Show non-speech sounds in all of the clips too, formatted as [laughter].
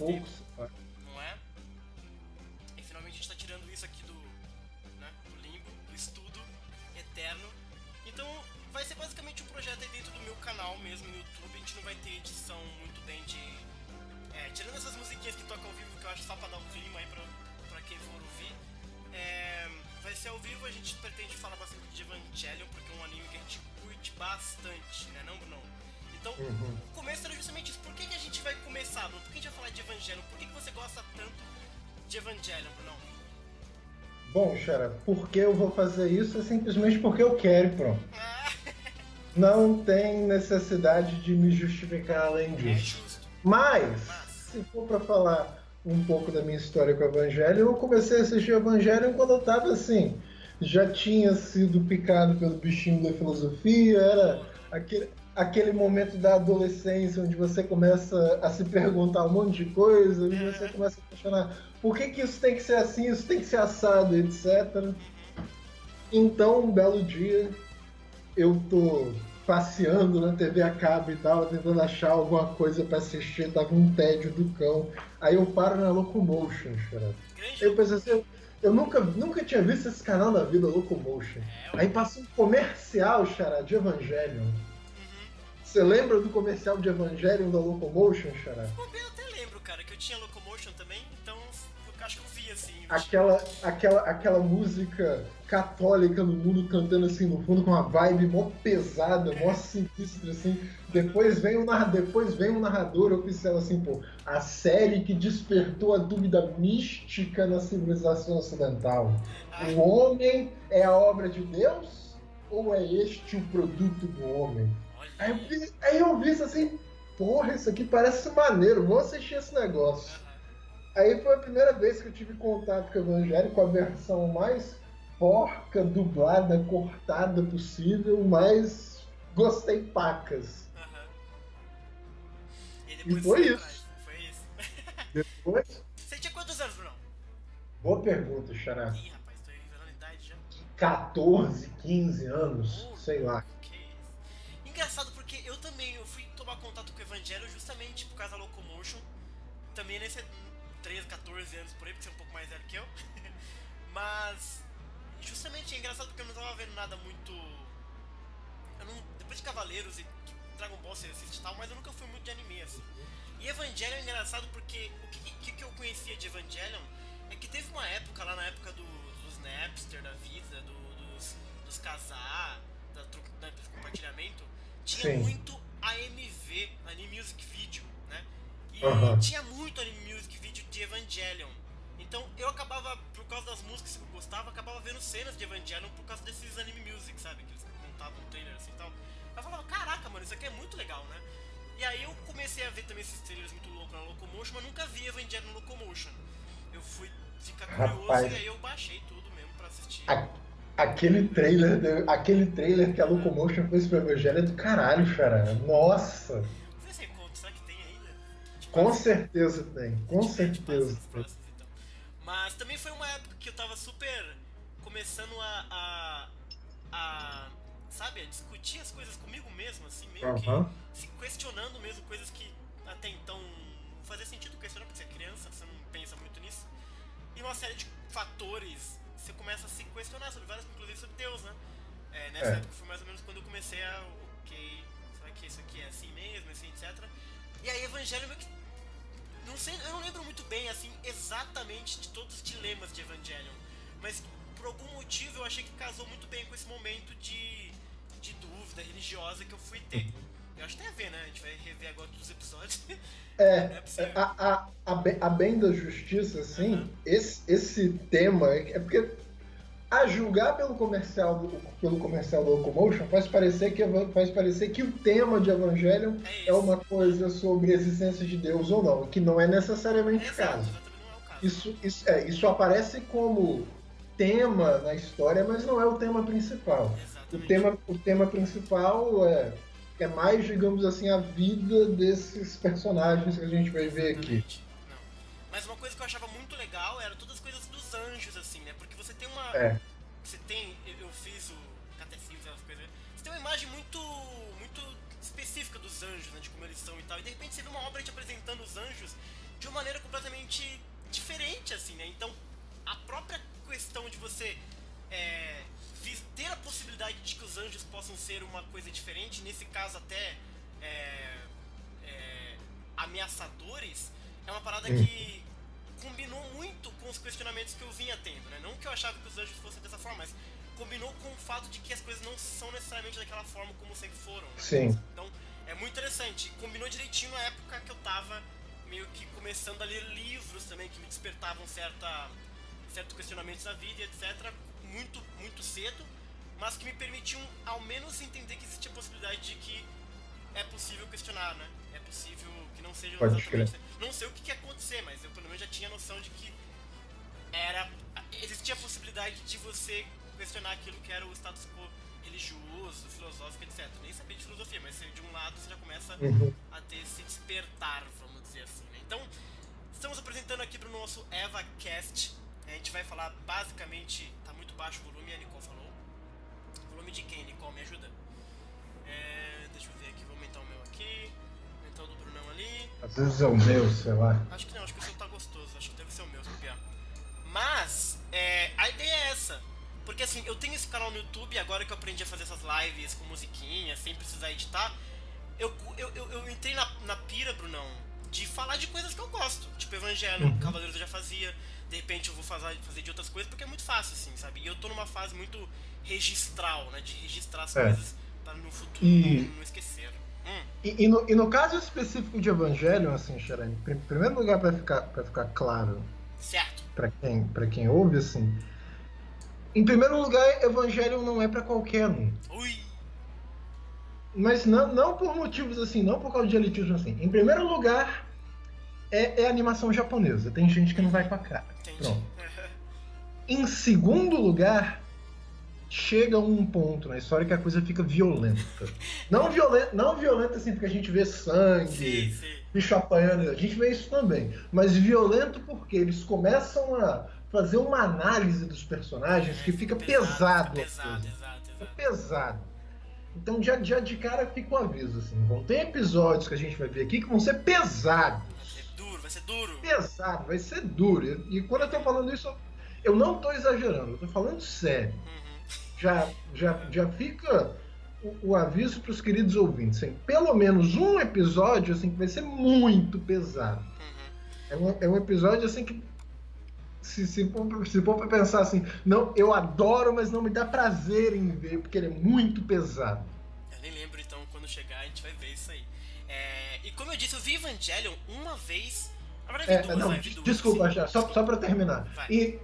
Um Bom, Xara, por que eu vou fazer isso? É simplesmente porque eu quero, e pronto. Ah, [laughs] Não tem necessidade de me justificar além é disso. Mas, se for pra falar um pouco da minha história com o Evangelho, eu comecei a assistir o Evangelho quando eu tava assim. Já tinha sido picado pelo bichinho da filosofia, era aquele, aquele momento da adolescência onde você começa a se perguntar um monte de coisa, e você começa a questionar por que, que isso tem que ser assim, isso tem que ser assado, etc. Então, um belo dia, eu tô passeando na TV a cabo e tal, tentando achar alguma coisa pra assistir, tava um tédio do cão. Aí eu paro na Locomotion, cara. Eu pensei assim, eu, nunca, nunca tinha visto esse canal na vida, Locomotion. É, Aí passa um comercial, Xará, de Evangelion. Uhum. Você lembra do comercial de Evangelion da Locomotion, Xará? Eu até lembro, cara, que eu tinha Locomotion também, Aquela, aquela, aquela música católica no mundo cantando assim no fundo com uma vibe mó pesada, mó sinistra assim. Depois vem o narra- depois vem um narrador oficial assim, pô, a série que despertou a dúvida mística na civilização ocidental. O homem é a obra de Deus ou é este o produto do homem? Aí eu vi, aí eu vi isso assim, porra, isso aqui parece maneiro, vou assistir esse negócio. Aí foi a primeira vez que eu tive contato com o Evangelho, com a versão mais porca, dublada, cortada possível, mas gostei pacas. Aham. E depois E foi isso. Foi [laughs] isso. Depois, Você tinha quantos anos, Bruno? boa pergunta, Xará. Ih, rapaz, tô revelando a idade já. 14, 15 anos, Oh, sei lá. Isso. Engraçado porque eu também, eu fui tomar contato com o Evangelho justamente por causa da Locomotion. Também nesse 13, 14 anos por aí, porque você é um pouco mais velho que eu. [laughs] Mas justamente é engraçado porque eu não tava vendo nada muito. Não, depois de Cavaleiros e Dragon Ball você assiste e tal, mas eu nunca fui muito de anime assim. E Evangelion é engraçado porque o que, que, que eu conhecia de Evangelion é que teve uma época lá na época do, dos Napster da vida, do- dos, dos casar, da, da- do compartilhamento, tinha Sim. muito AMV, Anime Music Video, né? Aham. tinha muito Anime Music Video de Evangelion. Então eu acabava, por causa das músicas que eu gostava, acabava vendo cenas de Evangelion por causa desses anime music, sabe? Que eles montavam um trailer assim e tal. Eu falava, caraca, mano, isso aqui é muito legal, né? E aí eu comecei a ver também esses trailers muito loucos na Locomotion, mas nunca vi Evangelion no Locomotion. Eu fui ficar curioso Rapaz. e aí eu baixei tudo mesmo pra assistir. A- Aquele trailer, aquele trailer que a Locomotion fez pro Evangelho é do caralho, Xará. Nossa! Com certeza tem, com certeza próximas, então. Mas também foi uma época que eu tava super começando a, a, a, sabe, a discutir as coisas comigo mesmo, assim, meio Aham. que se questionando mesmo coisas que até então não fazia sentido questionar, porque você é criança, você não pensa muito nisso. E uma série de fatores, você começa a se questionar sobre várias, inclusive sobre Deus, né? É, nessa É. época foi mais ou menos quando eu comecei a, ok, será que isso aqui é assim mesmo, assim, etc. E aí Evangelho meio que não sei, eu não lembro muito bem, assim, exatamente de todos os dilemas de Evangelion. Mas por algum motivo eu achei que casou muito bem com esse momento de, de dúvida religiosa que eu fui ter. Eu acho que tem a ver, né? A gente vai rever agora todos os episódios. [laughs] É, É possível. a, a, a, bem, a bem da justiça, assim, Uhum. esse, esse tema é porque a julgar pelo comercial do, pelo comercial do Locomotion faz parecer que faz parecer que o tema de Evangelion É é uma coisa sobre a existência de Deus ou não, que não é necessariamente É o caso. é o caso. Isso, isso, é, isso aparece como tema na história, mas não é o tema principal. O tema, o tema principal é, é mais, digamos assim, a vida desses personagens que a gente vai ver aqui. Não. Mas uma coisa que eu achava muito legal era todas as uma. É. Você tem. Eu fiz o catecismo, essas coisas. Você tem uma imagem muito. muito específica dos anjos, né? De como eles são e tal. E de repente você vê uma obra te apresentando os anjos de uma maneira completamente diferente, assim, né? Então, a própria questão de você é, ter a possibilidade de que os anjos possam ser uma coisa diferente, nesse caso até é, é, ameaçadores, é uma parada que combinou muito com os questionamentos que eu vinha tendo, né? Não que eu achava que os anjos fossem dessa forma, mas combinou com o fato de que as coisas não são necessariamente daquela forma como sempre foram. Né? Sim. Então, é muito interessante. Combinou direitinho na época que eu tava meio que começando a ler livros também que me despertavam certa, certos questionamentos da vida, etc. Muito, muito cedo, mas que me permitiam ao menos entender que existia a possibilidade de que é possível questionar, né? É possível que não seja Pode exatamente. Crer. Não sei o que, que ia acontecer, mas eu pelo menos já tinha noção de que era existia a possibilidade de você questionar aquilo que era o status quo religioso, filosófico, etc. Nem sabia de filosofia, mas de um lado você já começa uhum. a ter esse despertar, vamos dizer assim. Né? Então, estamos apresentando aqui para o nosso EvaCast. A gente vai falar basicamente. Tá muito baixo o volume, a Nicole falou. Volume de quem, Nicole? Me ajuda? É, deixa eu ver aqui, vou aumentar o meu aqui. Ali. Às vezes é o meu, sei lá. Acho que não, acho que o seu tá gostoso. Acho que deve ser o meu, se copiar. Mas, é, a ideia é essa. Porque assim, eu tenho esse canal no YouTube, agora que eu aprendi a fazer essas lives com musiquinha, sem precisar editar. Eu, eu, eu, eu entrei na, na pira, Brunão, de falar de coisas que eu gosto. Tipo, Evangelho, uhum. Cavaleiros eu já fazia. De repente eu vou fazer, fazer de outras coisas porque é muito fácil, assim, sabe? E eu tô numa fase muito registral, né? De registrar as é. coisas para no futuro e... não, não, esquecer. E, e, no, e, no, caso específico de Evangelho, assim, Xerane, em primeiro lugar, para ficar, pra ficar claro. Certo. Pra quem, pra quem ouve, assim. Em primeiro lugar, Evangelho não é para qualquer um. Ui. Mas não, não por motivos assim, não por causa de elitismo assim. Em primeiro lugar, é, é animação japonesa. Tem gente que não vai com a cara. Entendi. Pronto. [laughs] em segundo lugar, chega um ponto na história que a coisa fica violenta. Não violenta, não violenta assim porque a gente vê sangue, sim, sim. bicho apanhando, a gente vê isso também. Mas violento porque eles começam a fazer uma análise dos personagens é, que fica pesado. Pesado, pesado, exato, exato. pesado. Então já, já de cara fica um aviso, assim. Vão ter episódios que a gente vai ver aqui que vão ser pesados. Vai ser duro, vai ser duro. Pesado, vai ser duro. E, e quando eu tô falando isso, eu não tô exagerando, eu tô falando sério. Uhum. Já, já, já fica o, o aviso para os queridos ouvintes. Assim, pelo menos um episódio assim que vai ser muito pesado. Uhum. É, um, é um episódio assim que se, se, for, se for pra pensar assim, não, eu adoro, mas não me dá prazer em ver, porque ele é muito pesado. Eu nem lembro, então, quando chegar a gente vai ver isso aí. É, e como eu disse, eu vi Evangelion uma vez. Agora vi é, duas, não, vi duas, Desculpa, já, só, só pra terminar. Vai. E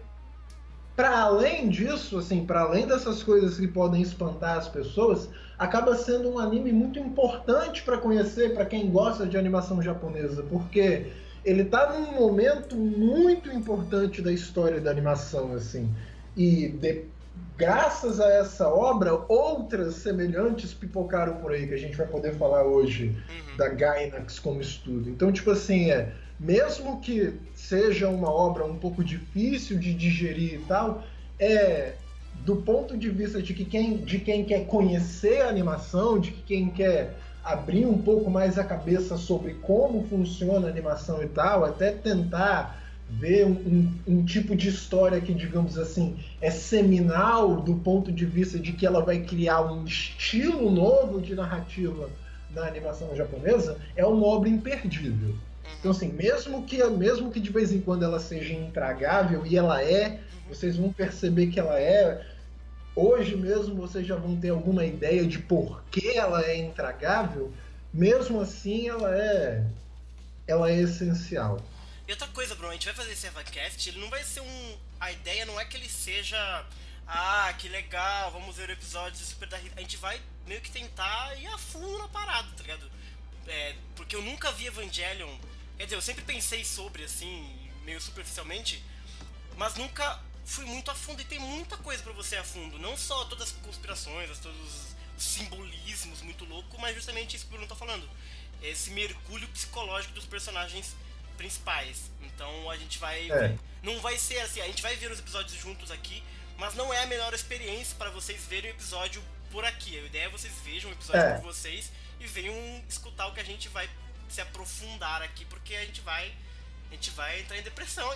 para além disso, assim, para além dessas coisas que podem espantar as pessoas, acaba sendo um anime muito importante para conhecer para quem gosta de animação japonesa, porque ele está num momento muito importante da história da animação, assim. E de, graças a essa obra, outras semelhantes pipocaram por aí, que a gente vai poder falar hoje uhum. da Gainax como estudo. Então, tipo assim, é, mesmo que seja uma obra um pouco difícil de digerir e tal, é do ponto de vista de que quem, de quem quer conhecer a animação, de que quem quer abrir um pouco mais a cabeça sobre como funciona a animação e tal, até tentar ver um, um, um, tipo de história que, digamos assim, é seminal do ponto de vista de que ela vai criar um estilo novo de narrativa na animação japonesa, é uma obra imperdível. Então, assim, mesmo que, mesmo que de vez em quando ela seja intragável, e ela é, vocês vão perceber que ela é, hoje mesmo vocês já vão ter alguma ideia de por que ela é intragável, mesmo assim ela é ela é essencial. E outra coisa, Bruno, a gente vai fazer esse EvaCast, ele não vai ser um. A ideia não é que ele seja. Ah, que legal, vamos ver o episódio de Super da A gente vai meio que tentar ir a fundo na parada, tá ligado? É, porque eu nunca vi Evangelion. Quer dizer, eu sempre pensei sobre, assim, meio superficialmente, mas nunca fui muito a fundo e tem muita coisa para você a fundo. Não só todas as conspirações, todos os simbolismos muito loucos, mas justamente isso que o Bruno tá falando. Esse mergulho psicológico dos personagens principais. Então a gente vai. É. Não vai ser assim, a gente vai ver os episódios juntos aqui, mas não é a melhor experiência para vocês verem o episódio por aqui. A ideia é vocês vejam o episódio é. por vocês e venham escutar o que a gente vai se aprofundar aqui, porque a gente vai. A gente vai entrar em depressão.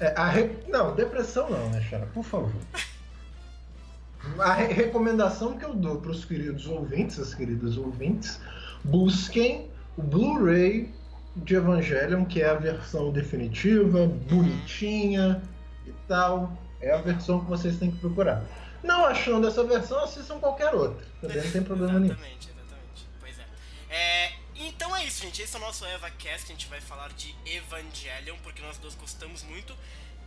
é, re... Não, depressão não, né, Chara? Por favor. A re recomendação que eu dou para os queridos ouvintes, as queridas ouvintes, busquem o Blu-ray de Evangelion, que é a versão definitiva, bonitinha e tal. É a versão que vocês têm que procurar. Não achando essa versão, assistam qualquer outra. Também não tem problema nenhum. Exatamente, exatamente. Pois é. é. Então é isso, gente. Esse é o nosso EvaCast. A gente vai falar de Evangelion, porque nós dois gostamos muito.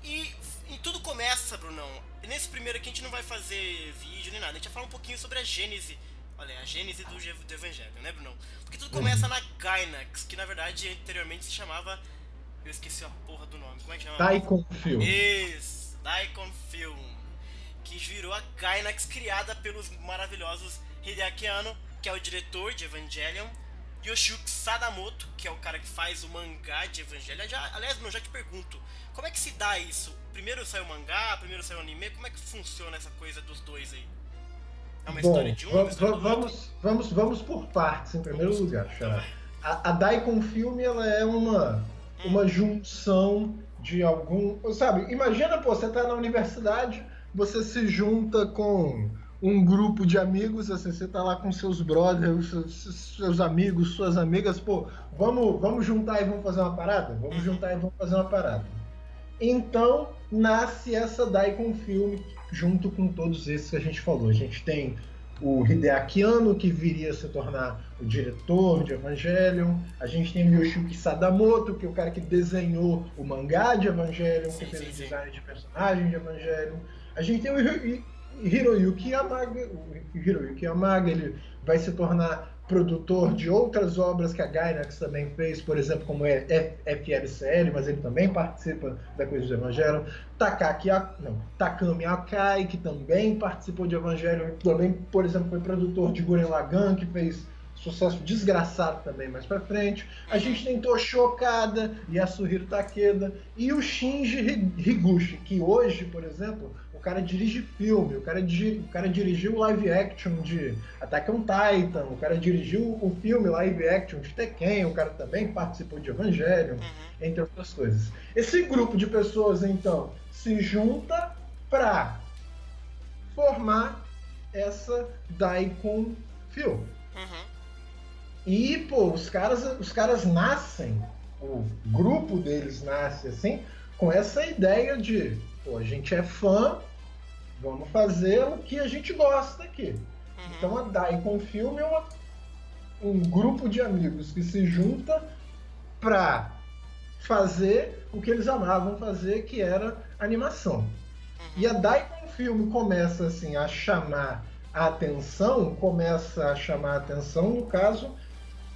E, e, tudo começa, Brunão. Nesse primeiro aqui a gente não vai fazer vídeo nem nada. A gente vai falar um pouquinho sobre a gênese. Olha, a gênese do, do Evangelho, né, Brunão? Porque tudo começa na Gainax, que na verdade anteriormente se chamava. Eu esqueci a porra do nome. Como é que chama? Daikon Film. Isso, Daikon Film. Que virou a Gainax criada pelos maravilhosos Hideaki Anno, que é o diretor de Evangelion, Yoshiki Sadamoto, que é o cara que faz o mangá de Evangelho. Já, aliás, eu já te pergunto, como é que se dá isso? Primeiro saiu o mangá, primeiro saiu o anime, como é que funciona essa coisa dos dois aí? É uma Bom, história de um, vamos, vamos, vamos, vamos por partes, em primeiro vamos, lugar, Xará. A, a Daikon Film, ela é uma, hum. uma junção de algum... Sabe, imagina, pô, você tá na universidade, você se junta com um grupo de amigos, assim, você tá lá com seus brothers, seus, seus, amigos, suas amigas, pô, vamos, vamos juntar e vamos fazer uma parada? Vamos uhum. juntar e vamos fazer uma parada. Então nasce essa Daikon Film junto com todos esses que a gente falou. A gente tem o Hideaki Anno, que viria a se tornar o diretor de Evangelion. A gente tem o Yoshiki Sadamoto, que é o cara que desenhou o mangá de Evangelion, que fez o design de personagem de Evangelion. A gente tem o Hiroyuki Yamaga, Hiroyuki Yamaga, ele vai se tornar produtor de outras obras que a Gainax também fez, por exemplo, como é FLCL, mas ele também participa da coisa de Evangelho. Takaki, não, Takami Akai, que também participou de Evangelho, também, por exemplo, foi produtor de Guren Lagann, que fez sucesso desgraçado também mais pra frente. A gente tem Toshokada, Yasuhiro Takeda e o Shinji Higuchi, que hoje, por exemplo, cara dirige filme, o cara, o cara dirigiu live action de Attack on Titan, o cara dirigiu o filme live action de Tekken, o cara também participou de Evangelion, uhum. entre outras coisas. Esse grupo de pessoas, então, se junta para formar essa Daikon Film. Uhum. E, pô, os caras, os caras nascem, o grupo deles nasce assim, com essa ideia de, pô, a gente é fã Vamos fazer o que a gente gosta aqui. Uhum. Então a Daikon Film é uma, um grupo de amigos que se junta para fazer o que eles amavam fazer, que era animação. Uhum. E a Daikon Film começa assim a chamar a atenção, começa a chamar a atenção, no caso,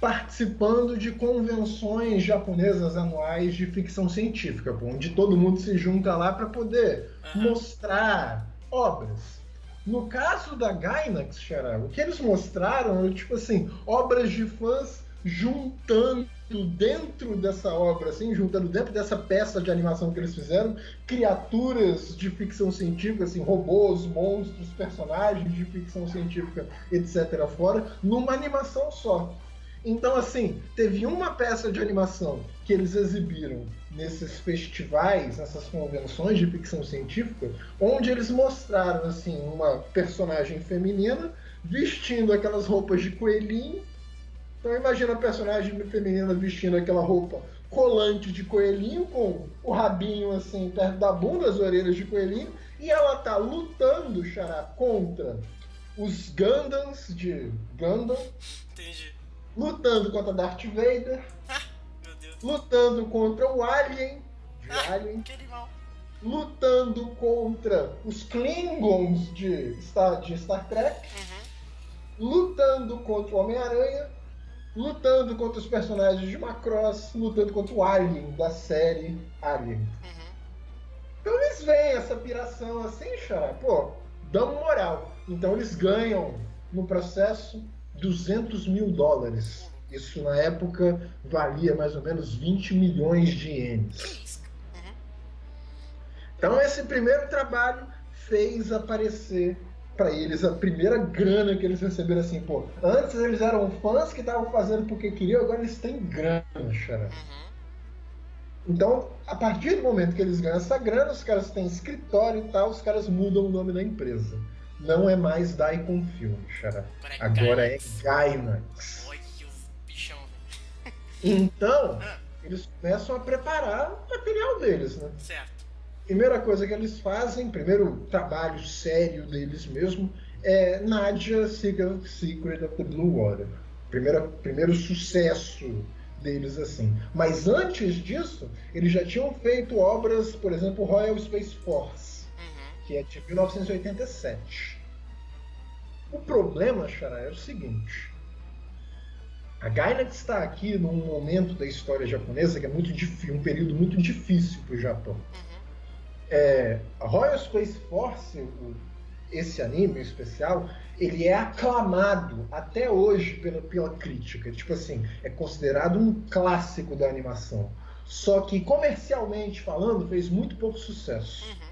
participando de convenções japonesas anuais de ficção científica, onde todo mundo se junta lá para poder uhum. mostrar obras. No caso da Gainax, Xará, o que eles mostraram é, tipo assim, obras de fãs juntando dentro dessa obra, assim, juntando dentro dessa peça de animação que eles fizeram, criaturas de ficção científica, assim, robôs, monstros, personagens de ficção científica, etc. fora, numa animação só. Então, assim, teve uma peça de animação que eles exibiram nesses festivais, nessas convenções de ficção científica, onde eles mostraram assim uma personagem feminina vestindo aquelas roupas de coelhinho. Então imagina a personagem feminina vestindo aquela roupa colante de coelhinho com o rabinho assim perto da bunda, as orelhas de coelhinho, e ela tá lutando, xará, contra os Gundams de Gundam. Entendi. Lutando contra Darth Vader lutando contra o Alien, de ah, Alien, lutando contra os Klingons de Star, de Star Trek, uhum. lutando contra o Homem-Aranha, lutando contra os personagens de Macross, lutando contra o Alien da série Alien. Uhum. Então eles veem essa piração assim, xará, pô, dão moral. Então eles ganham no processo 200 mil dólares. Isso na época valia mais ou menos 20 milhões de ienes. Uhum. Então esse primeiro trabalho fez aparecer para eles a primeira grana que eles receberam assim, pô. Antes eles eram fãs que estavam fazendo porque queriam, agora eles têm grana. Uhum. Então, a partir do momento que eles ganham essa grana, os caras têm escritório e tal, os caras mudam o nome da empresa. Não é mais Daikon Film, xará. Agora é Gainax. Então, eles começam a preparar o material deles, né? Certo primeira coisa que eles fazem, primeiro trabalho sério deles mesmo, é Nadia Secret, Secret of the Blue Water. Primeira, primeiro sucesso deles assim. Mas antes disso, eles já tinham feito obras, por exemplo, Royal Space Force, uhum. que é de 1987. O problema, Xará, é o seguinte. A Gainax está aqui num momento da história japonesa que é muito difícil, um período muito difícil para o Japão. Uhum é, Royal Space Force, esse anime especial, ele é aclamado até hoje pela, pela crítica. Tipo assim, é considerado um clássico da animação. Só que comercialmente falando, fez muito pouco sucesso. Uhum.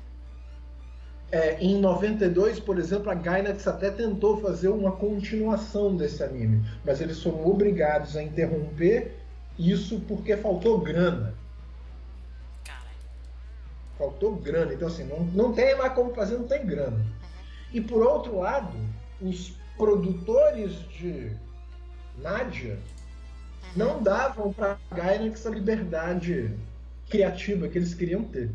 É, em 92, por exemplo, a Gainax até tentou fazer uma continuação desse anime, mas eles foram obrigados a interromper isso porque faltou grana. Faltou grana. Então, assim, não, não tem mais como fazer, não tem grana. E por outro lado, os produtores de Nádia não davam para Gainax a liberdade criativa que eles queriam ter.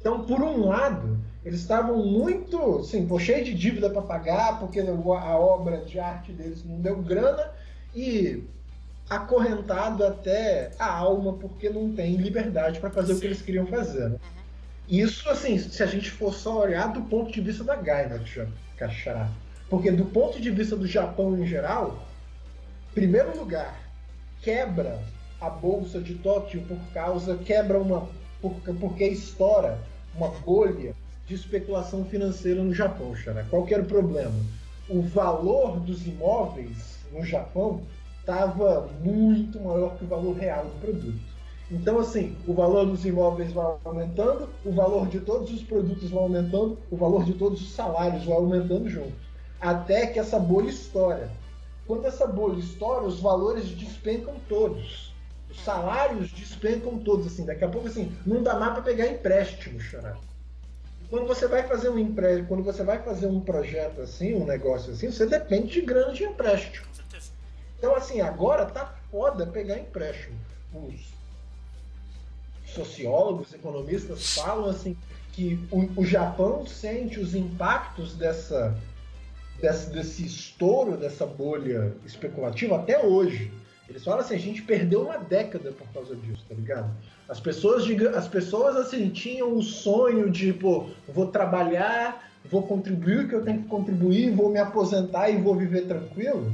Então, por um lado, eles estavam muito, assim, pô, cheio de dívida para pagar, porque a obra de arte deles não deu grana, e acorrentado até a alma porque não tem liberdade para fazer Sim. o que eles queriam fazer. Né? Isso, assim, se a gente for só olhar do ponto de vista da Gaina, Cachará. Porque do ponto de vista do Japão em geral, primeiro lugar, quebra a bolsa de Tóquio por causa, quebra uma, por, porque estoura uma bolha de especulação financeira no Japão, Xará. Qual que era o problema? O valor dos imóveis no Japão estava muito maior que o valor real do produto. Então, assim, o valor dos imóveis vai aumentando, o valor de todos os produtos vai aumentando, o valor de todos os salários vai aumentando junto. Até que essa bolha estoura. Quando essa bolha estoura, os valores despencam todos. Os salários despencam todos, assim. Daqui a pouco, assim, não dá mais para pegar empréstimo, chorar. Quando você vai fazer um empréstimo, quando você vai fazer um projeto assim, um negócio assim, você depende de grana de empréstimo. Então, assim, agora tá foda pegar empréstimo. Os sociólogos, economistas falam assim que o, o Japão sente os impactos dessa, desse, desse estouro, dessa bolha especulativa até hoje. Eles falam assim, a gente perdeu uma década por causa disso, tá ligado? As pessoas, as pessoas assim, tinham o sonho de, pô, vou trabalhar, vou contribuir o que eu tenho que contribuir, vou me aposentar e vou viver tranquilo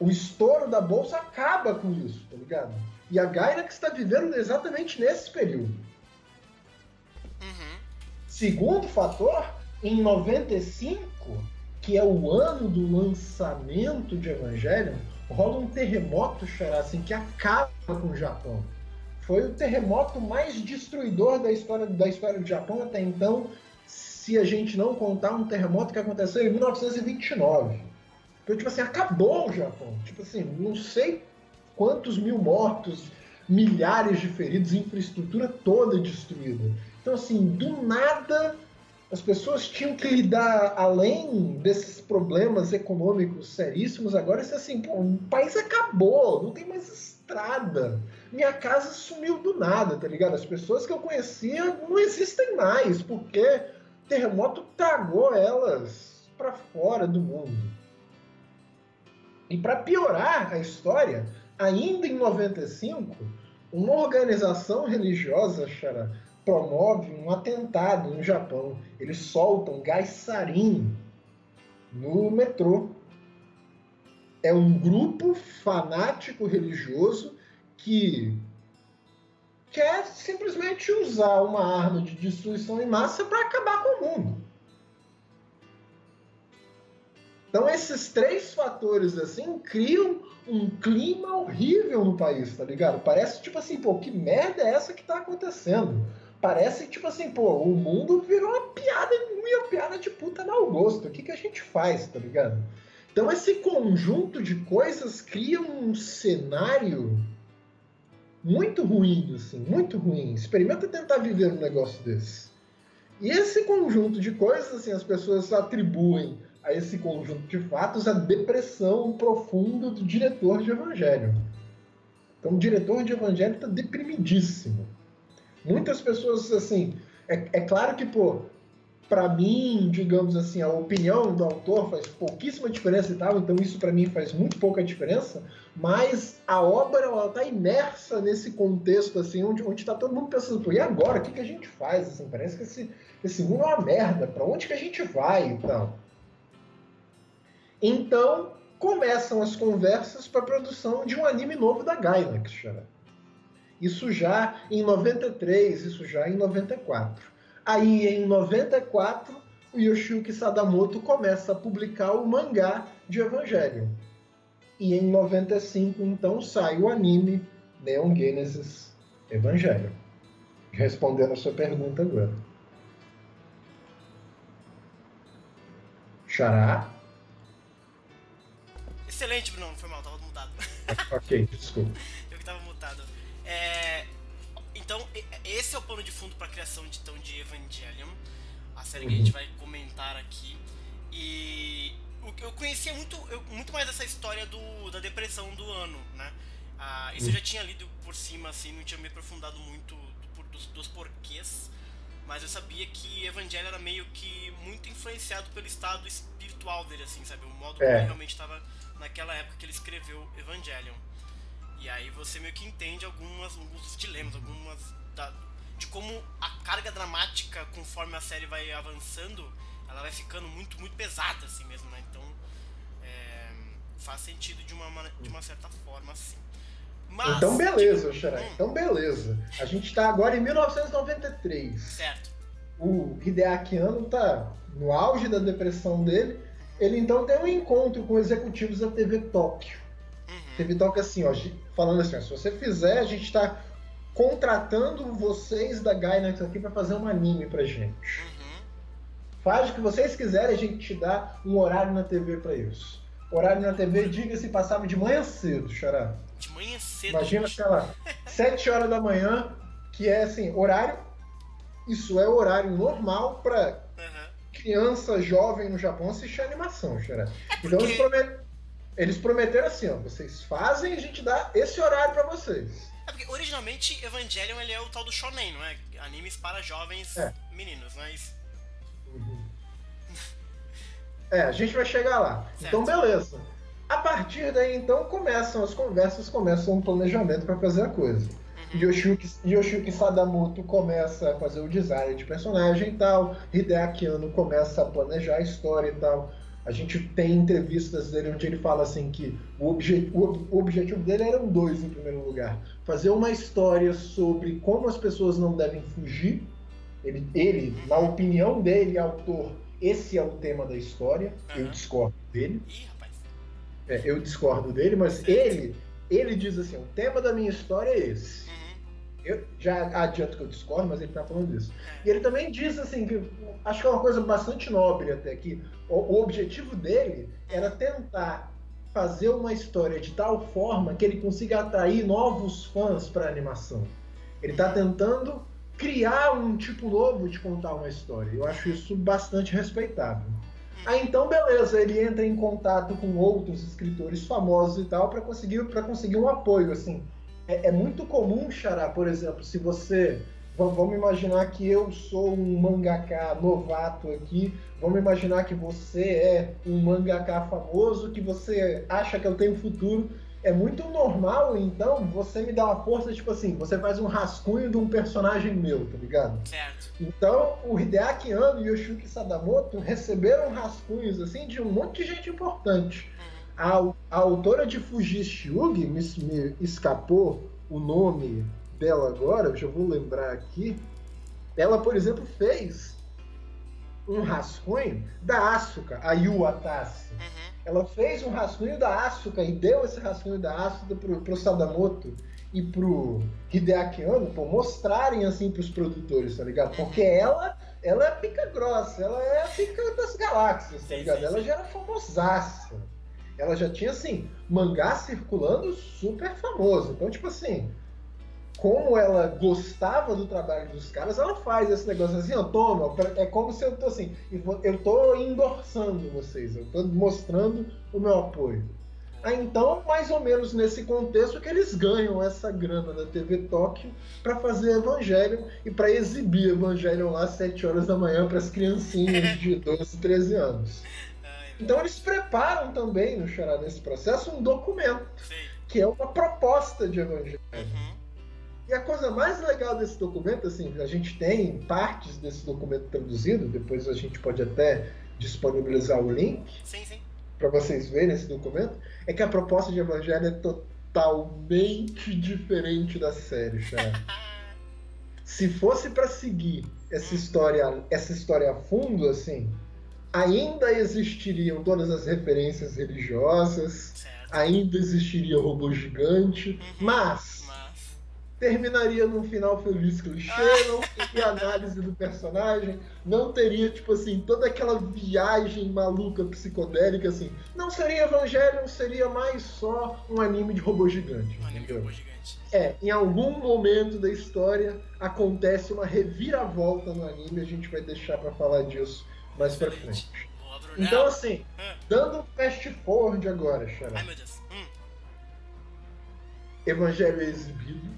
o estouro da bolsa acaba com isso, tá ligado? E a Gainax está vivendo exatamente nesse período. Uhum. Segundo fator, em 95, que é o ano do lançamento de Evangelion, rola um terremoto, assim, que acaba com o Japão. Foi o terremoto mais destruidor da história, da história do Japão até então, se a gente não contar um terremoto que aconteceu em 1929. Então, tipo assim, acabou o Japão. Tipo assim, não sei quantos mil mortos, milhares de feridos, infraestrutura toda destruída. Então, assim, do nada, as pessoas tinham que lidar, além desses problemas econômicos seríssimos, agora, isso assim, pô, o país acabou, não tem mais estrada. Minha casa sumiu do nada, tá ligado? As pessoas que eu conhecia não existem mais, porque terremoto tragou elas para fora do mundo. E para piorar a história, ainda em 95, uma organização religiosa, Xara, promove um atentado no Japão. Eles soltam gás sarin no metrô. É um grupo fanático religioso que quer simplesmente usar uma arma de destruição em massa para acabar com o mundo. Então esses três fatores assim criam um clima horrível no país, tá ligado? Parece tipo assim, pô, que merda é essa que tá acontecendo? Parece tipo assim, pô, o mundo virou uma piada, uma piada de puta mau gosto. O que, que a gente faz, tá ligado? Então esse conjunto de coisas cria um cenário muito ruim, assim, muito ruim. Experimenta tentar viver um negócio desse. E esse conjunto de coisas, assim, as pessoas atribuem a esse conjunto de fatos a depressão profunda do diretor de Evangelho. Então, o diretor de Evangelho está deprimidíssimo. Muitas pessoas, assim, é, é claro que, pô, para mim, digamos assim, a opinião do autor faz pouquíssima diferença e tal, então isso para mim faz muito pouca diferença, mas a obra ela tá imersa nesse contexto assim, onde onde tá todo mundo pensando, e agora, o que, que a gente faz? Assim, parece que esse, esse mundo é uma merda, para onde que a gente vai e tal. Então, começam as conversas para produção de um anime novo da Gainax, Isso já em 93, isso já em 94. Aí em 94, o Yoshiyuki Sadamoto começa a publicar o mangá de Evangelho. E em 95, então, sai o anime Neon Genesis Evangelho. Respondendo a sua pergunta agora. Xará? Excelente, Bruno. Foi mal, tava mutado. ok, desculpa. [laughs] Eu que tava mutado. É, então, esse é o pano de fundo para a criação de, então, de Evangelion, a série que a gente uhum. vai comentar aqui. E eu conhecia muito, eu, muito mais essa história do, da depressão do ano, né? Ah, isso eu já tinha lido por cima, assim, não tinha me aprofundado muito do, dos, dos porquês, mas eu sabia que Evangelho era meio que muito influenciado pelo estado espiritual dele, assim, sabe? O modo é. como ele realmente estava naquela época que ele escreveu Evangelion. E aí você meio que entende algumas, alguns dilemas, algumas. Da, de como a carga dramática, conforme a série vai avançando, ela vai ficando muito, muito pesada, assim mesmo, né? Então. É, faz sentido de uma, de uma certa forma, assim. Mas, então beleza, tipo, Hum. Então beleza. A gente tá agora em 1993. Certo. O Hideaki Anno tá no auge da depressão dele. Ele então tem um encontro com executivos da TV Tóquio. Uhum. TV Tóquio assim, ó, falando assim, ó, se você fizer, a gente está contratando vocês da Gainax aqui para fazer um anime pra gente. Uhum. Faz o que vocês quiserem, a gente te dá um horário na TV para isso. Horário na TV, diga-se, passava de manhã cedo, Xará. De manhã cedo. Imagina, sei lá, [laughs] 7 horas da manhã, que é assim, horário. Isso é horário normal para uhum. criança jovem no Japão assistir animação, Xará. É porque... Então eles prometem eles prometeram assim, ó, vocês fazem e a gente dá esse horário para vocês. É porque originalmente Evangelion ele é o tal do shonen, não é? Animes para jovens é. meninos, não é isso? Uhum. [laughs] é, a gente vai chegar lá. Certo. Então, beleza. A partir daí, então, começam as conversas, começam um planejamento para fazer a coisa. Uhum. Yoshiyuki Sadamoto começa a fazer o design de personagem e tal, Hideaki Anno começa a planejar a história e tal. A gente tem entrevistas dele onde ele fala assim que o, obje o, o objetivo dele eram dois em primeiro lugar: fazer uma história sobre como as pessoas não devem fugir. Ele, ele na opinião dele, autor, esse é o tema da história. Uhum. Eu discordo dele. É, eu discordo dele, mas ele, ele diz assim: o tema da minha história é esse. Eu já adianto que eu discordo, mas ele está falando isso. E ele também diz assim que acho que é uma coisa bastante nobre até que o, o objetivo dele era tentar fazer uma história de tal forma que ele consiga atrair novos fãs para a animação. Ele está tentando criar um tipo novo de contar uma história. Eu acho isso bastante respeitável. Aí então, beleza, ele entra em contato com outros escritores famosos e tal para conseguir para conseguir um apoio assim é, é muito comum, Xará, por exemplo, se você. Vamos imaginar que eu sou um mangaka novato aqui. Vamos imaginar que você é um mangaka famoso, que você acha que eu tenho futuro. É muito normal, então, você me dá uma força, tipo assim, você faz um rascunho de um personagem meu, tá ligado? Certo. Então, o Hideaki Anno e o Shuki Sadamoto receberam rascunhos, assim, de um monte de gente importante. A, a autora de Fujishi Yugi, me, me escapou o nome dela agora, eu já vou lembrar aqui. Ela, por exemplo, fez um rascunho da Asuka, a Yu Atase. Uhum. Ela fez um rascunho da Asuka e deu esse rascunho da Asuka pro, pro Sadamoto e pro Hideaki Anno, pô, mostrarem assim pros produtores, tá ligado? Porque ela, ela é pica grossa, ela é a pica das galáxias, tá ligado? Ela já era famosaça. Ela já tinha, assim, mangá circulando super famoso. Então, tipo assim, como ela gostava do trabalho dos caras, ela faz esse negócio assim, ó, toma, é como se eu tô assim, eu tô endossando vocês, eu tô mostrando o meu apoio. Ah, então, mais ou menos nesse contexto que eles ganham essa grana da TV Tóquio para fazer Evangelho e para exibir Evangelho lá às 7 horas da manhã para as criancinhas de [laughs] 12, 13 anos. Então eles preparam também no Xará nesse processo um documento, sei. que é uma proposta de Evangelho. Uhum. E a coisa mais legal desse documento, assim, a gente tem partes desse documento traduzido, depois a gente pode até disponibilizar o link Sim, sim. para vocês verem esse documento, é que a proposta de Evangelho é totalmente diferente da série, Xará. [laughs] Se fosse para seguir essa história, essa história a fundo, assim, ainda existiriam todas as referências religiosas, Certo. ainda existiria o robô gigante, Uhum. mas Mas. terminaria num final feliz clichê, não teria análise do personagem, não teria, tipo assim, toda aquela viagem maluca psicodélica, assim. Não seria Evangelho, seria mais só um anime de robô gigante. Um anime de robô gigante. É, em algum momento da história acontece uma reviravolta no anime, a gente vai deixar pra falar disso mais pra frente. Então, assim, Ah. dando um fast forward agora, Ai, Xará. meu Deus. Hum. Evangelho é exibido,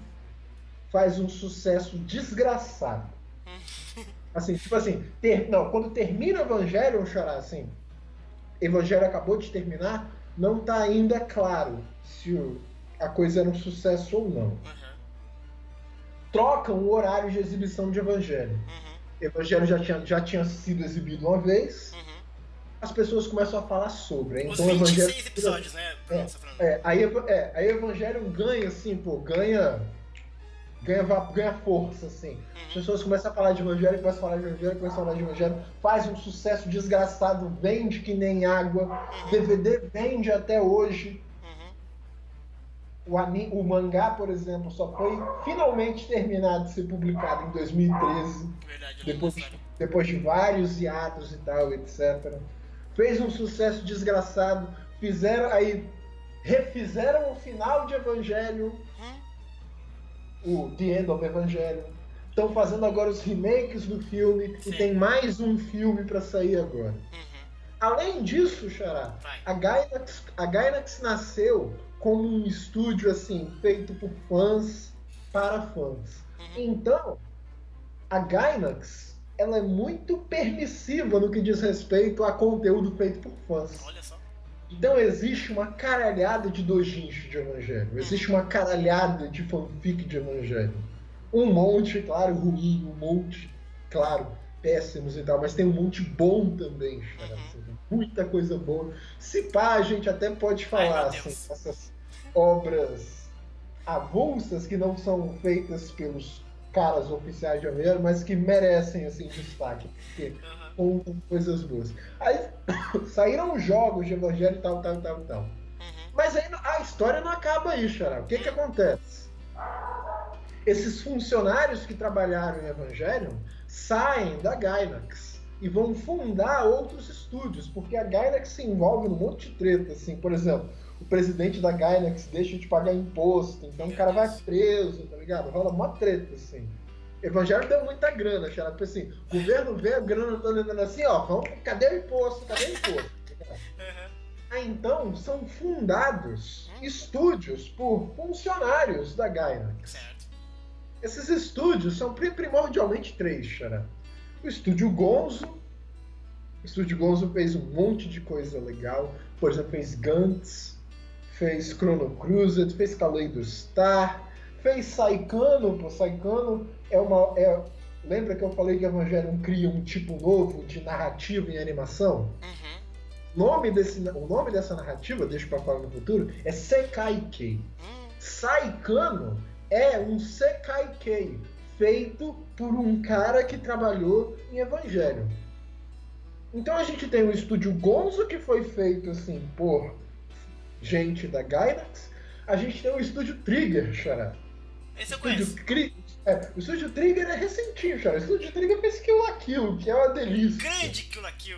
faz um sucesso desgraçado. Hum. [laughs] Assim, tipo assim, ter, não, quando termina o Evangelho, Xará, assim, Evangelho acabou de terminar, não tá ainda claro se o- a coisa era um sucesso ou não. Uhum. Trocam o horário de exibição de Evangelho. Uhum. Evangelho já tinha, já tinha sido exibido uma vez, Uhum. as pessoas começam a falar sobre. Os Então, o 26 Evangelho. episódios, né? Falando. É, aí, é, aí Evangelho ganha, assim, pô, ganha. Ganha, ganha força, assim. As Uhum. pessoas começam a falar de Evangelho, começam a falar de Evangelho, começam a falar de Evangelho, faz um sucesso desgraçado, vende que nem água, Uhum. DVD vende até hoje. O, o mangá, por exemplo, só foi finalmente terminado de ser publicado em 2013. Verdade, depois, depois de vários hiatos e tal, etc. Fez um sucesso desgraçado, fizeram aí refizeram o final de Evangelho, Hum. o The End of Evangelho. Estão fazendo agora os remakes do filme Sim. e tem mais um filme para sair agora. Uhum. Além disso, Xará, Vai. a Gainax, a Gainax nasceu como um estúdio assim feito por fãs para fãs. Uhum. Então, a Gainax ela é muito permissiva no que diz respeito a conteúdo feito por fãs. Olha só. Então existe uma caralhada de dojinshi de Evangelho, existe uma caralhada de fanfic de Evangelho. Um monte, claro, ruim, um monte, claro, péssimos e tal, mas tem um monte bom também, cara. Assim, muita coisa boa. Se pá, a gente até pode falar meu assim, essas obras avulsas que não são feitas pelos caras oficiais de Evangelho, mas que merecem assim destaque, porque Uhum. contam coisas boas. Aí [coughs] saíram os jogos de Evangelho e tal, tal, tal, tal. Uhum. Mas aí a história não acaba aí, Xará. O que que acontece? Esses funcionários que trabalharam em Evangelho saem da Gainax e vão fundar outros estúdios, porque a Gainax se envolve num monte de treta, assim, por exemplo, o presidente da Gainax deixa de pagar imposto, então o cara vai preso, tá ligado? Rola uma treta, assim. Evangelho deu muita grana, Xará, tipo assim, o governo vê a grana toda andando assim, ó, vamos, cadê o imposto? Cadê o imposto? Ah, então são fundados estúdios por funcionários da Gainax. Esses estúdios são pri- primordialmente três, Xará. O estúdio Gonzo. O estúdio Gonzo fez um monte de coisa legal. Por exemplo, fez Gantz, fez Chrono Cruiser, fez Kaleido Star, fez Saikano. Pô, Saikano é uma. É... Lembra que eu falei que Evangelion cria um tipo novo de narrativa em animação? Uhum. nome desse, o nome dessa narrativa, deixa pra falar no futuro, é Sekai Kei. Hum. Saikano é um Sekai feito por um cara que trabalhou em Evangelho. Então a gente tem o estúdio Gonzo, que foi feito assim por gente da Gainax. A gente tem o estúdio Trigger, Xará. Esse eu conheço. Cri- é, o estúdio Trigger é recentinho, Xará. O estúdio Trigger fez Kill la Kill, que é uma delícia. Grande Kill la Kill.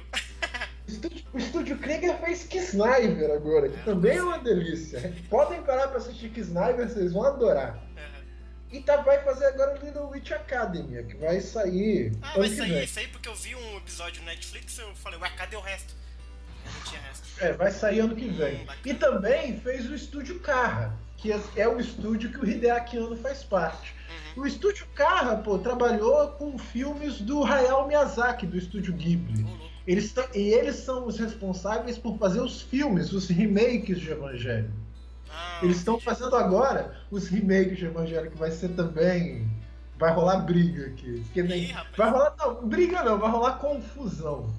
O estúdio, o estúdio Krieger fez Kisniver agora, que também é uma delícia. Podem parar pra assistir Kisniver, vocês vão adorar. Aham. E tá, vai fazer agora o Little Witch Academy, que vai sair Ah, vai sair aí porque eu vi um episódio no Netflix eu falei, ué, cadê o resto? Não tinha resto. É, vai sair ano que vem. E também fez o estúdio Carra, que é- é o estúdio que o Hideaki Anno faz parte. Uhum. O estúdio Carra, pô, trabalhou com filmes do Hayao Miyazaki, do estúdio Ghibli. Eles e eles são os responsáveis por fazer os filmes, os remakes de Evangelho. Ah, Eles estão fazendo agora os remakes de Evangelho, que vai ser também. Vai rolar briga aqui. Porque nem- Ih. Vai rolar. Não, briga não, vai rolar confusão.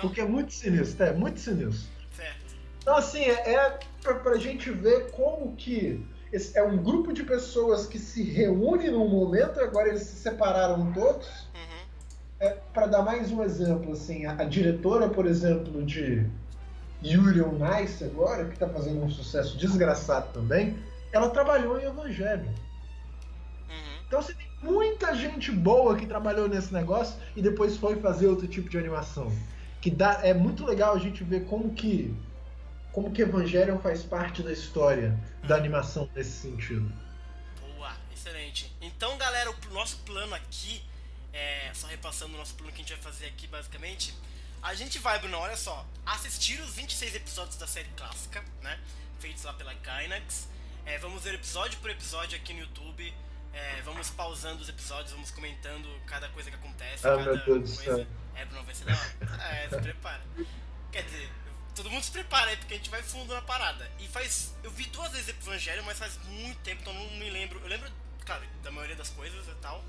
Porque é muito sinistro, é muito sinistro. Certo. Então, assim, é, é pra, pra gente ver como que. esse- é um grupo de pessoas que se reúne num momento, agora eles se separaram todos. Uhum. É, para dar mais um exemplo, assim, a, a diretora, por exemplo, de Yuri on Ice agora, que está fazendo um sucesso desgraçado também, ela trabalhou em Evangelho. Uhum. Então você tem muita gente boa que trabalhou nesse negócio e depois foi fazer outro tipo de animação. Que dá, é muito legal a gente ver como que como que Evangelion faz parte da história da animação nesse sentido. Boa, excelente. Então, galera, o nosso plano aqui, é, só repassando o nosso plano que a gente vai fazer aqui, basicamente, a gente vai, Bruno, olha só, assistir os 26 episódios da série clássica, né, feitos lá pela Gainax. É, vamos ver episódio por episódio aqui no YouTube. É, vamos pausando os episódios, vamos comentando cada coisa que acontece. Ah, cada meu Deus do coisa. céu. É, Bruno, vai ser da hora. É, se prepara. Quer dizer, todo mundo se prepara aí, porque a gente vai fundo na parada. E faz. Eu vi duas vezes Evangelho, mas faz muito tempo, então não me lembro. Eu lembro, claro, da maioria das coisas e tal,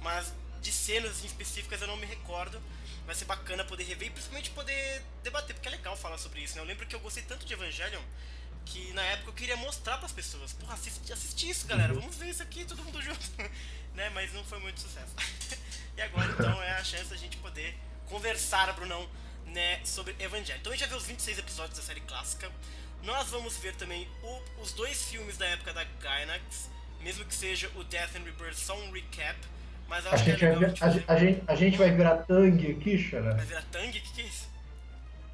mas de cenas assim, específicas eu não me recordo. Vai ser bacana poder rever e principalmente poder debater, porque é legal falar sobre isso, né? Eu lembro que eu gostei tanto de Evangelion que na época eu queria mostrar pras pessoas. Porra, assiste, assiste isso, galera. Vamos ver isso aqui todo mundo junto. Né? Mas não foi muito sucesso. [laughs] e agora então é a chance da gente poder conversar, Brunão, né, sobre Evangelho. Então a gente já viu os 26 episódios da série clássica. Nós vamos ver também o- os dois filmes da época da Gainax, mesmo que seja o Death and Rebirth só um recap. Mas eu A acho que é gente, vai, legal a ver- gente a, fazer. a gente, a gente vai virar Tang aqui, Xará? Vai virar Tang? O que, que é isso?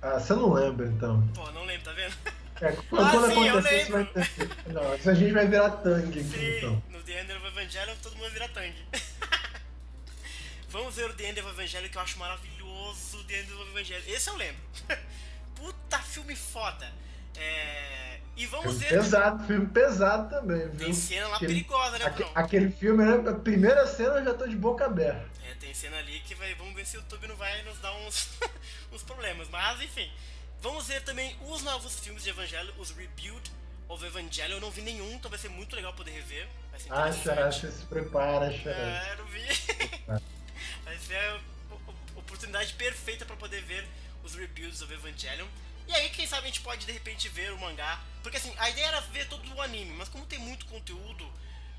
Ah, você não lembra então. Pô, não lembro, tá vendo? [laughs] É, quando Ah, quando sim, eu acontecer, você vai lembro. ter. Não, a gente vai virar Tang aqui Sim, então. no The End of Evangelion todo mundo vira Tang. [laughs] Vamos ver o The End of Evangelion que eu acho maravilhoso. The End of Evangelion. Esse eu lembro. [laughs] Puta filme foda. É... E vamos Filme ver. pesado, filme pesado também, viu? Tem cena lá Aquele- perigosa, né, Aque- Bruno? aquele filme, né, a primeira cena eu já tô de boca aberta. É, tem cena ali que vai. Vamos ver se o YouTube não vai nos dar uns, [laughs] uns problemas. Mas enfim. Vamos ver também os novos filmes de Evangelho, os Rebuild of Evangelion. Eu não vi nenhum, então vai ser muito legal poder rever. Vai ser Ah. Xará, se prepara, Xará. É, não vi. [laughs] Vai ser a oportunidade perfeita pra poder ver os rebuilds of Evangelion. E aí, quem sabe a gente pode de repente ver o mangá. Porque assim, a ideia era ver todo o anime, mas como tem muito conteúdo,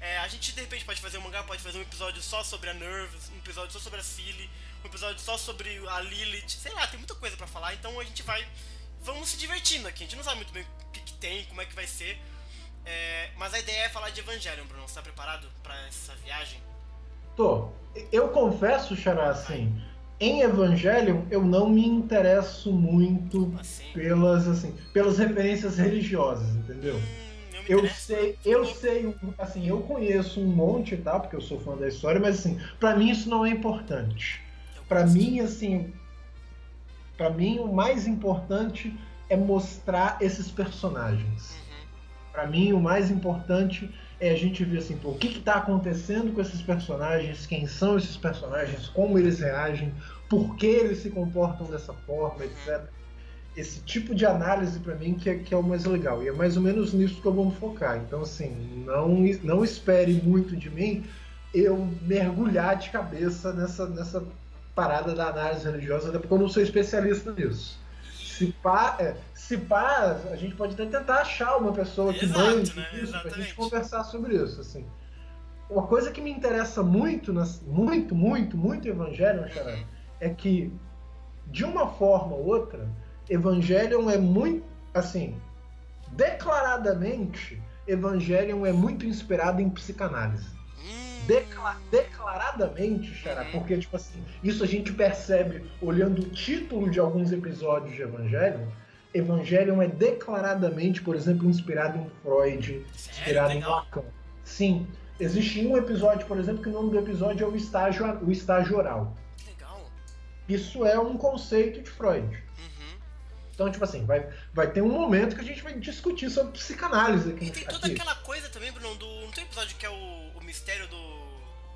é, a gente de repente pode fazer um mangá, pode fazer um episódio só sobre a Nerves, um episódio só sobre a Cilly, um episódio só sobre a Lilith, sei lá, tem muita coisa pra falar, então a gente vai. Vamos se divertindo aqui, a gente não sabe muito bem o que, que tem, como é que vai ser. É, mas a ideia é falar de Evangelion, Bruno. Você tá preparado pra essa viagem? Tô. Eu confesso, Xará, assim, em Evangelion eu não me interesso muito Assim. pelas, assim, pelas referências religiosas, entendeu? Hum, eu sei, eu sei, assim, eu conheço um monte, tá? Porque eu sou fã da história, mas assim, pra mim isso não é importante. Gosto. mim, assim, pra mim o mais importante é mostrar esses personagens. Uhum. Pra mim o mais importante é a gente ver assim, pô, o que que tá acontecendo com esses personagens, quem são esses personagens, como eles reagem, por que eles se comportam dessa forma, etc. Esse tipo de análise pra mim que é, que é o mais legal. E é mais ou menos nisso que eu vou me focar. Então, assim, não, não espere muito de mim eu mergulhar de cabeça nessa, nessa parada da análise religiosa, até porque eu não sou especialista nisso. Se pá, é, se pá, a gente pode até tentar achar uma pessoa que Exato, mande né? isso pra Exatamente. gente conversar sobre isso, assim. uma coisa que me interessa muito, nas, muito, muito, muito Evangelion, Xará, Uhum. é que, de uma forma ou outra, Evangelion é muito, assim, declaradamente, Evangelion é muito inspirado em psicanálise. Decla- declaradamente, Xará, Uhum. porque, tipo assim, isso a gente percebe olhando o título de alguns episódios de Evangelion. Evangelion é declaradamente, por exemplo, inspirado em Freud, sério? inspirado em Legal. Lacan. Sim, existe um episódio, por exemplo, que o nome do episódio é o estágio, o estágio oral. Legal. Isso é um conceito de Freud. Uhum. Então, tipo assim, vai, vai ter um momento que a gente vai discutir sobre psicanálise aqui. E tem toda aqui. aquela coisa também, Bruno, do. Não tem episódio que é o, o mistério do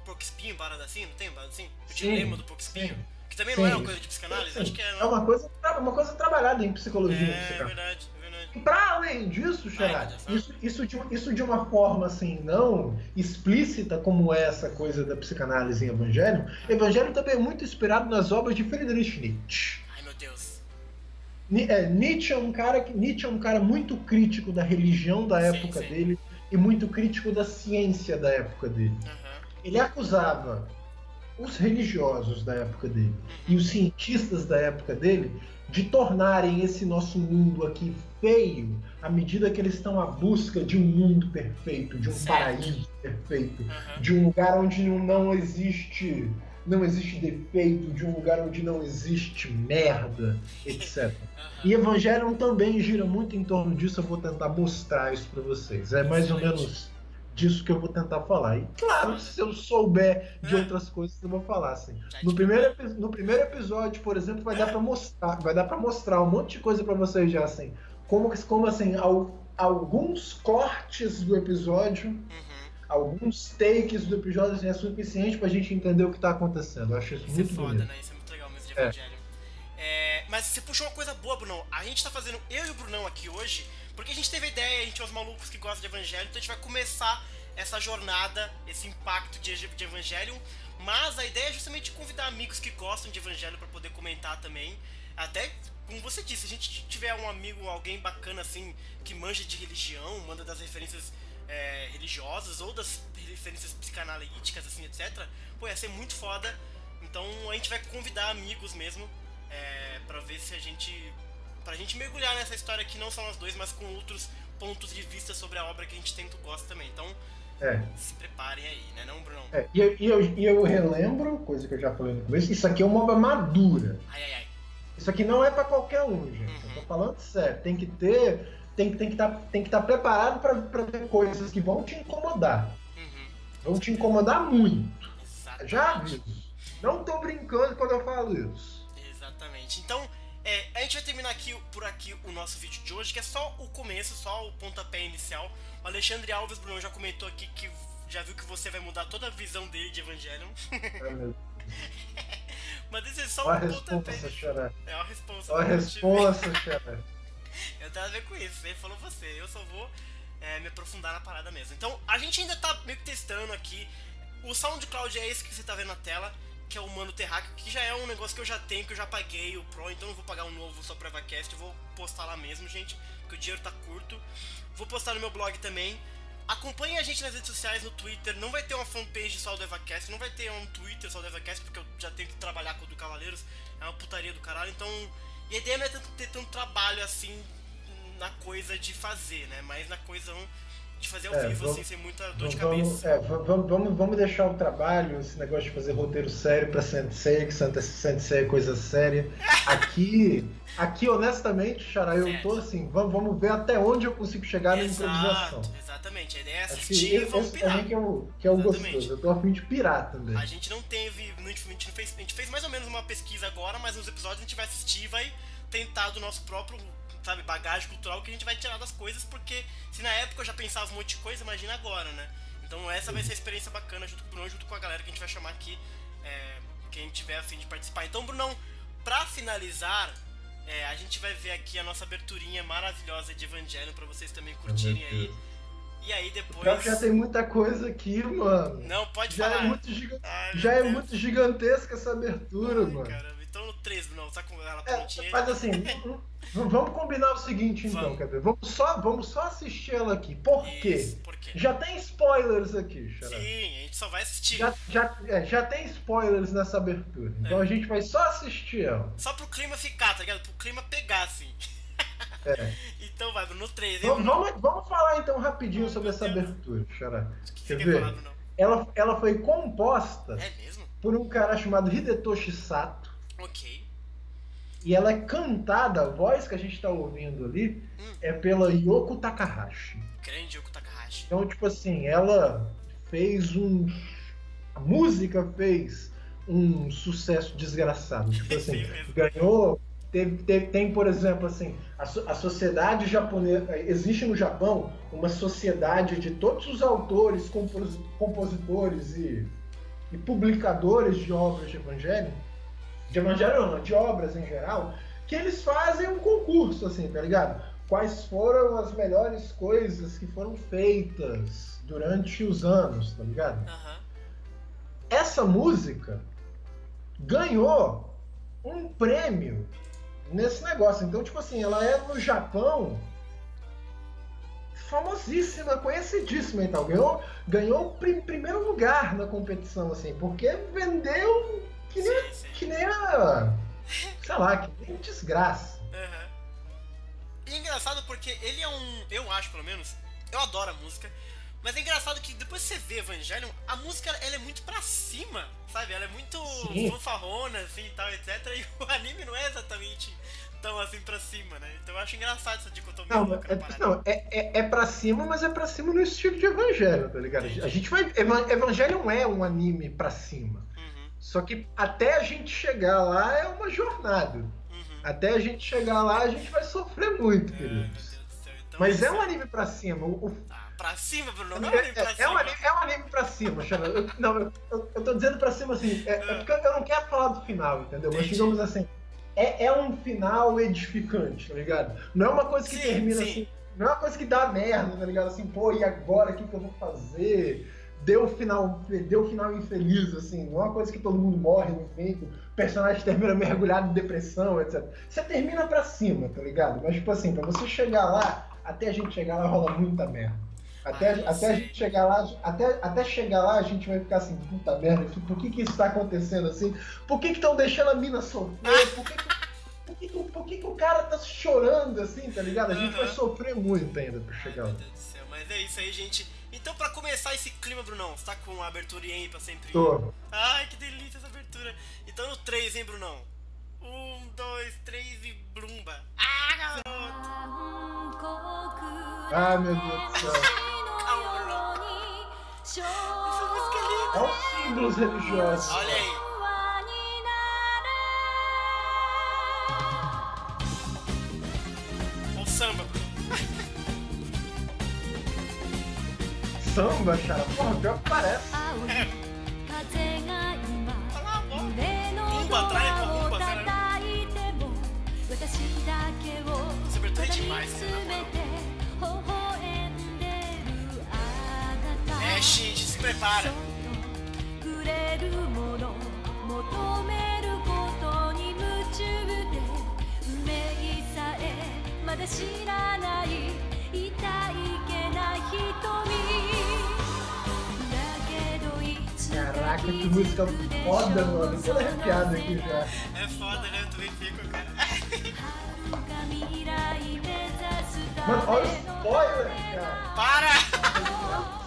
porco espinho, parada assim? Não tem parada assim? O Sim, dilema do porco espinho? sim. Que também Sim. não é uma coisa de psicanálise? Sim. Acho que é. É Não. uma coisa, uma coisa trabalhada em psicologia. É, é psicanálise. verdade, é verdade. E Para além disso, Xará, isso, isso, de, isso de uma forma assim, não explícita como é essa coisa da psicanálise em Evangelho, Evangelho também é muito inspirado nas obras de Friedrich Nietzsche. Ai meu Deus. É, Nietzsche, é um cara que, Nietzsche é um cara muito crítico da religião da Sim, época sim. dele e muito crítico da ciência da época dele. Aham. Ele acusava os religiosos da época dele e os cientistas da época dele de tornarem esse nosso mundo aqui feio à medida que eles estão à busca de um mundo perfeito, de um Certo. paraíso perfeito, Aham. de um lugar onde não existe não existe defeito, de um lugar onde não existe merda, etc. E Evangelion também gira muito em torno disso, eu vou tentar mostrar isso para vocês. É mais ou menos disso que eu vou tentar falar. E claro, se eu souber de outras coisas, eu vou falar assim. No primeiro, no primeiro episódio, por exemplo, vai dar para mostrar, vai dar para mostrar um monte de coisa para vocês já assim. Como como assim, al- alguns cortes do episódio, Uhum. Alguns takes do episódio assim, é suficiente pra gente entender o que tá acontecendo. Eu acho isso, Isso é muito foda, bonito. né? Isso é muito legal mesmo de É. Evangelho. É, mas você puxou uma coisa boa, Brunão. A gente tá fazendo eu e o Brunão aqui hoje, porque a gente teve a ideia, a gente é os malucos que gostam de Evangelho, então a gente vai começar essa jornada, esse impacto de, de Evangelho. Mas a ideia é justamente convidar amigos que gostam de Evangelho pra poder comentar também. Até, como você disse, se a gente tiver um amigo, alguém bacana assim, que manja de religião, manda das referências é, religiosas ou das referências psicanalíticas, assim, etc. Pô, ia ser muito foda. Então a gente vai convidar amigos mesmo é, para ver se a gente. pra gente mergulhar nessa história aqui, não só nós dois, mas com outros pontos de vista sobre a obra que a gente tanto gosta também. Então É. se preparem aí, né, não, Brunão? É, e, eu, e, eu, e eu relembro, coisa que eu já falei no começo, isso aqui é uma obra madura. Ai, ai, ai. Isso aqui não é pra qualquer um, gente. Uhum. Eu tô falando sério. Tem que ter. Tem, tem que estar tem que tá preparado pra ver coisas que vão te incomodar. Uhum. Vão te incomodar muito. Exatamente. Já aviso. Não tô brincando quando eu falo isso. Exatamente. Então, é, a gente vai terminar aqui por aqui o nosso vídeo de hoje, que é só o começo, só o pontapé inicial. O Alexandre Alves Bruno já comentou aqui que já viu que você vai mudar toda a visão dele de Evangelion. [laughs] Meu Deus. Mas esse é só Olha um pontapé. É uma resposta. Olha a resposta, Xará. [laughs] [laughs] Eu tenho a ver com isso, ele falou você, eu só vou é, me aprofundar na parada mesmo. Então, a gente ainda tá meio que testando aqui. O SoundCloud é esse que você tá vendo na tela, que é o Mano Terráqueo, que já é um negócio que eu já tenho, que eu já paguei o Pro, então não vou pagar um novo só pra EvaCast, eu vou postar lá mesmo, gente, porque o dinheiro tá curto. Vou postar no meu blog também. Acompanhe a gente nas redes sociais, no Twitter. Não vai ter uma fanpage só do EvaCast, não vai ter um Twitter só do EvaCast, porque eu já tenho que trabalhar com o do Cavaleiros. É uma putaria do caralho, então. E a ideia não é tanto ter tanto trabalho assim na coisa de fazer, né? Mas na coisa de fazer ao É, vivo, vamos- assim, sem muita dor de Vamos, cabeça. é, va- vamos, vamos, vamos deixar o trabalho, esse negócio de fazer roteiro sério pra Sensei, que Sensei é coisa séria. [laughs] Aqui, aqui honestamente, Xará, eu Certo. tô assim, vamos, vamos ver até onde eu consigo chegar na improvisação. Exato, exatamente. A ideia é que assistir e pirar. também que é o, que é o gostoso. Eu tô a fim de pirar também. A gente não teve. A gente, não fez, a gente fez mais ou menos uma pesquisa agora, mas nos episódios a gente vai assistir e vai tentar do nosso próprio, sabe, bagagem cultural que a gente vai tirar das coisas, porque se na época eu já pensava um monte de coisa, imagina agora, né? Então essa vai ser a experiência bacana junto com o Bruno, junto com a galera que a gente vai chamar aqui, é, quem tiver a fim de participar. Então, Brunão, pra finalizar, é, a gente vai ver aqui a nossa aberturinha maravilhosa de Evangelho pra vocês também curtirem aí. E aí depois. Que já tem muita coisa aqui, mano. Não, pode Já falar. é muito, giga- Ai, meu já é Deus. muito gigantesca essa abertura, Ai, mano. caramba. Então no 3, Bruno. Tá com ela É, mas assim, [laughs] vamos combinar o seguinte então, Vamos. quer ver? Vamos só, vamos só assistir ela aqui. Por quê? Isso, por quê? Já tem spoilers aqui, Xará. Sim, a gente só vai assistir. Já, já, é, já tem spoilers nessa abertura. Então É. a gente vai só assistir ela. Só pro clima ficar, tá ligado? Pro clima pegar, assim. É. Então vai, no 3, hein, Vamos, vamos, vamos falar então rapidinho sobre essa abertura, Xará. Quer você ver? falar, Bruno? Ela, ela foi composta É por um cara chamado Hidetoshi Sato. Ok. E ela é cantada, a voz que a gente tá ouvindo ali, Hum. é pela Yoko Takahashi. Grande Yoko Takahashi. Então, tipo assim, ela fez um. A música fez um sucesso desgraçado. Tipo [laughs] assim, ganhou. Teve, teve- tem, por exemplo, assim, a, a sociedade japonesa. Existe no Japão uma sociedade de todos os autores, compos- compositores e, e publicadores de obras de evangelho. De evangelho não, de obras em geral, que eles fazem um concurso, assim, tá ligado? Quais foram as melhores coisas que foram feitas durante os anos, tá ligado? Aham. Essa música ganhou um prêmio nesse negócio. Então, tipo assim, ela é no Japão famosíssima, conhecidíssima e tal. Ganhou, ganhou o pri- primeiro lugar na competição, assim, porque vendeu que nem, Sim, sim. que nem a. Sei lá, que nem desgraça. Aham. E é engraçado porque ele é um. Eu acho, pelo menos. Eu adoro a música. Mas é engraçado que depois que você vê Evangelion, a música ela é muito pra cima, sabe? Ela é muito Sim. fanfarrona, assim e tal, etc. E o [laughs] anime não é exatamente tão assim pra cima, né? Então eu acho engraçado essa dicotomia Não, é, não, é, é, é pra cima, mas é pra cima no estilo de Evangelho, tá ligado? A gente vai. Evan- Evangelho é um anime pra cima. Uhum, Só que até a gente chegar lá é uma jornada. uhum. Até a gente chegar lá, a gente vai sofrer muito, queridos. Então, Mas é um anime pra cima. O, o- Ah, pra cima, Bruno? Não é um é, anime pra é- é cima. um anime, é um anime pra cima. Eu, não, eu, eu, eu tô dizendo pra cima assim, é, é porque eu não quero falar do final, entendeu? Mas Entendi. digamos assim, é, é um final edificante, tá ligado? Não é uma coisa que Sim, termina sim. assim, não é uma coisa que dá merda, tá ligado? Assim, pô, e agora o que, que eu vou fazer? Deu o final, deu o final infeliz, assim, não é uma coisa que todo mundo morre no fim, o personagem termina mergulhado em depressão, etc. Você termina pra cima, tá ligado? Mas, tipo assim, pra você chegar lá, até a gente chegar lá rola muita merda. Até, Ah, até a sei. gente chegar lá, até, até chegar lá, a gente vai ficar assim, puta merda, por que que isso tá acontecendo assim? Por que que estão deixando a mina sofrer? Por que que, por que, que, por que que o cara tá chorando assim, tá ligado? A gente vai Aham. sofrer muito ainda pra Ai, chegar meu lá. Deus do céu. Mas é isso aí, gente. Então, pra começar esse clima, Brunão, você tá com a abertura aí pra sempre? Tô. Ai, que delícia essa abertura. Então, no 3, hein, Brunão? Um, dois, três e blumba. Ah, garoto! Ah, meu Deus do céu. Essa música é linda. Olha os símbolos religiosos. Olha aí. Olha o samba. Samba, cara. Porra, pior que parece. Olha lá, ó. Umba, trai com umba, cara. Essa abertura é demais, né, Mexe, se prepara. Caraca, que música foda, mano. Tô arrepiado aqui já. É foda, né? Eu também fico, cara. Mano, olha o spoiler, cara. Para! [laughs]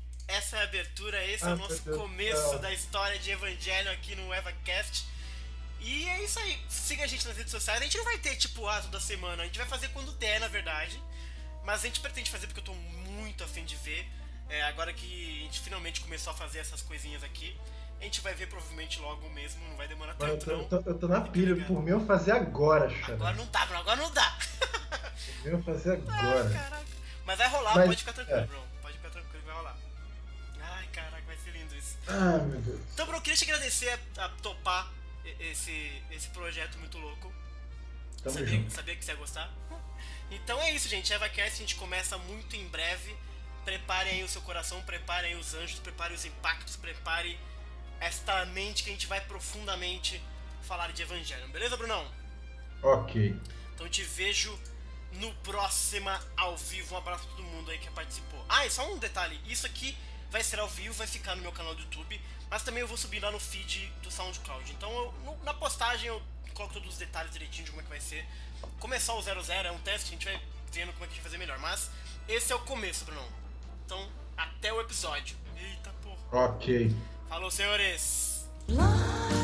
Essa é a abertura, esse é Ah, o meu nosso começo da história de Evangelho aqui no EvaCast. E é isso aí. Siga a gente nas redes sociais. A gente não vai ter, tipo, ah, toda semana. A gente vai fazer quando der, na verdade. Mas a gente pretende fazer porque eu tô muito afim de ver. É, agora que a gente finalmente começou a fazer essas coisinhas aqui. A gente vai ver provavelmente logo mesmo. Não vai demorar Mano, eu tanto, tô, não. eu tô- eu tô na pilha. Por mim, eu fazer agora, Agora cara. não dá, Bruno. Agora não dá. Eu vou fazer [laughs] Ah, agora. caraca. Mas vai rolar, Mas- pode ficar tranquilo, é. Bruno. Ah, meu Deus. Então, Bruno, eu queria te agradecer a, a topar esse, esse projeto muito louco. Tamo sabia, junto. sabia que você ia gostar. Então é isso, gente. EvaCast a gente começa muito em breve. Preparem aí o seu coração, preparem aí os anjos, preparem os impactos, prepare esta mente que a gente vai profundamente falar de Evangelho. Beleza, Brunão? Ok. Então te vejo no próxima ao vivo. Um abraço pra todo mundo aí que participou. Ah, e só um detalhe: isso aqui vai ser ao vivo, vai ficar no meu canal do YouTube, mas também eu vou subir lá no feed do SoundCloud. Então eu- no- na postagem eu coloco todos os detalhes direitinho de como é que vai ser. Começar o 00 é um teste, a gente vai vendo como é que a gente vai fazer melhor. Mas esse é o começo, Brunão. Então, até o episódio. Eita porra. Ok. Falou, senhores! Love